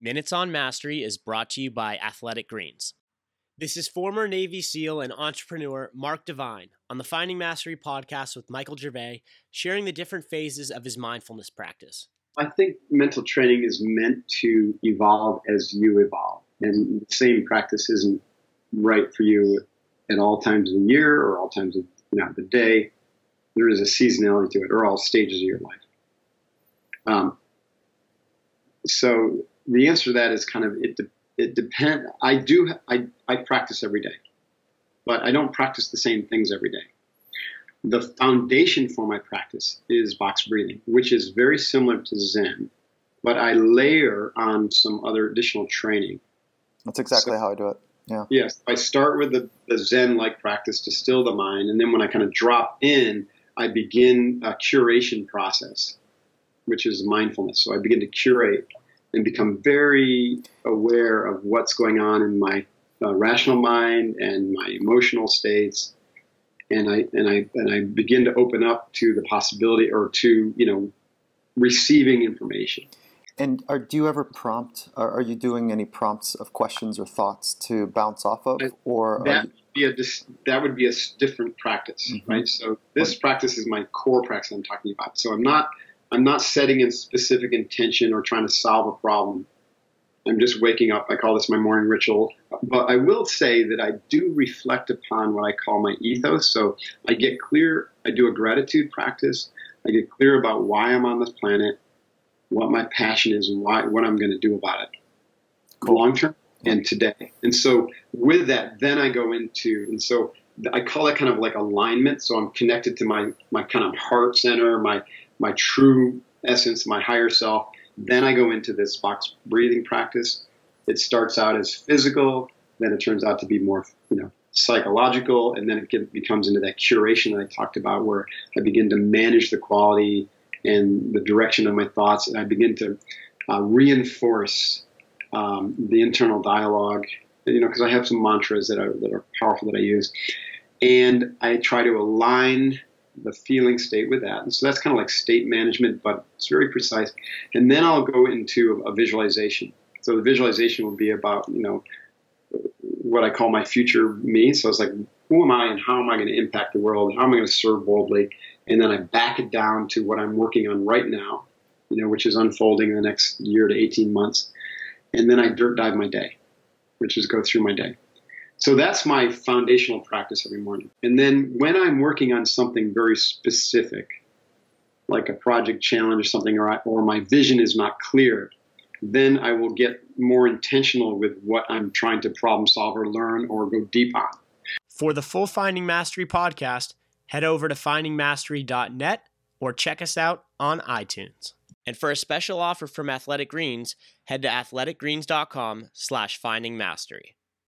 Minutes on Mastery is brought to you by Athletic Greens. This is former Navy SEAL and entrepreneur Mark Divine on the Finding Mastery podcast with Michael Gervais, sharing the different phases of his mindfulness practice. I think mental training is meant to evolve as you evolve, and the same practice isn't right for you at all times of the year or all times of you know, the day. There is a seasonality to it, or all stages of your life. Um, so the answer to that is kind of it. De- it depends. I do. I I practice every day, but I don't practice the same things every day. The foundation for my practice is box breathing, which is very similar to Zen, but I layer on some other additional training. That's exactly so, how I do it. Yeah. Yes, I start with the, the Zen-like practice to still the mind, and then when I kind of drop in, I begin a curation process, which is mindfulness. So I begin to curate and become very aware of what's going on in my uh, rational mind and my emotional states and I and I and I begin to open up to the possibility or to you know receiving information. And are, do you ever prompt? Are, are, you doing any prompts of questions or thoughts to bounce off of, or that would be a that would be a different practice, mm-hmm. right? So this practice is my core practice I'm talking about. So I'm not I'm not setting a specific intention or trying to solve a problem. I'm just waking up. I call this my morning ritual. But I will say that I do reflect upon what I call my ethos. So I get clear, I do a gratitude practice. I get clear about why I'm on this planet, what my passion is, and why, what I'm going to do about it cool. long term and today. And so with that, then I go into, and so I call that kind of like alignment. So I'm connected to my, my kind of heart center, my, my true essence, my higher self. Then I go into this box breathing practice. It starts out as physical, then it turns out to be more, you know, psychological, and then it get, becomes into that curation that I talked about, where I begin to manage the quality and the direction of my thoughts, and I begin to uh, reinforce um, the internal dialogue. You know, because I have some mantras that are that are powerful that I use, and I try to align the feeling state with that. And so that's kind of like state management, but it's very precise. And then I'll go into a visualization. So the visualization will be about, you know, what I call my future me. So it's like, who am I and how am I going to impact the world? How am I going to serve boldly? And then I back it down to what I'm working on right now, you know, which is unfolding in the next year to 18 months. And then I dirt dive my day, which is go through my day. So that's my foundational practice every morning. And then when I'm working on something very specific, like a project challenge or something, or, I, or my vision is not clear, then I will get more intentional with what I'm trying to problem solve or learn or go deep on. For the full Finding Mastery podcast, head over to findingmastery.net or check us out on iTunes. And for a special offer from Athletic Greens, head to athleticgreens.com slash findingmastery.